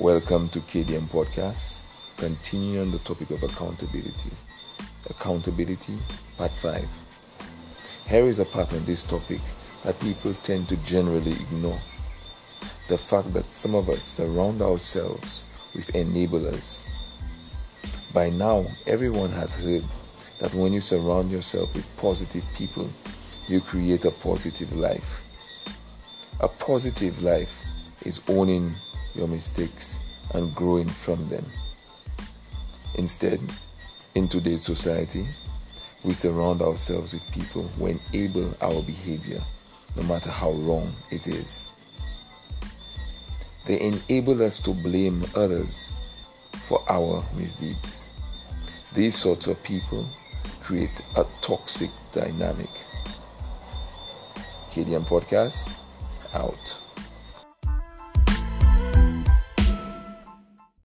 Welcome to KDM Podcast. Continuing on the topic of accountability. Accountability, part 5. Here is a part on this topic that people tend to generally ignore. The fact that some of us surround ourselves with enablers. By now, everyone has heard that when you surround yourself with positive people, you create a positive life. A positive life is owning your mistakes and growing from them. Instead, in today's society, we surround ourselves with people who enable our behavior, no matter how wrong it is. They enable us to blame others for our misdeeds. These sorts of people create a toxic dynamic. KDM Podcast, out.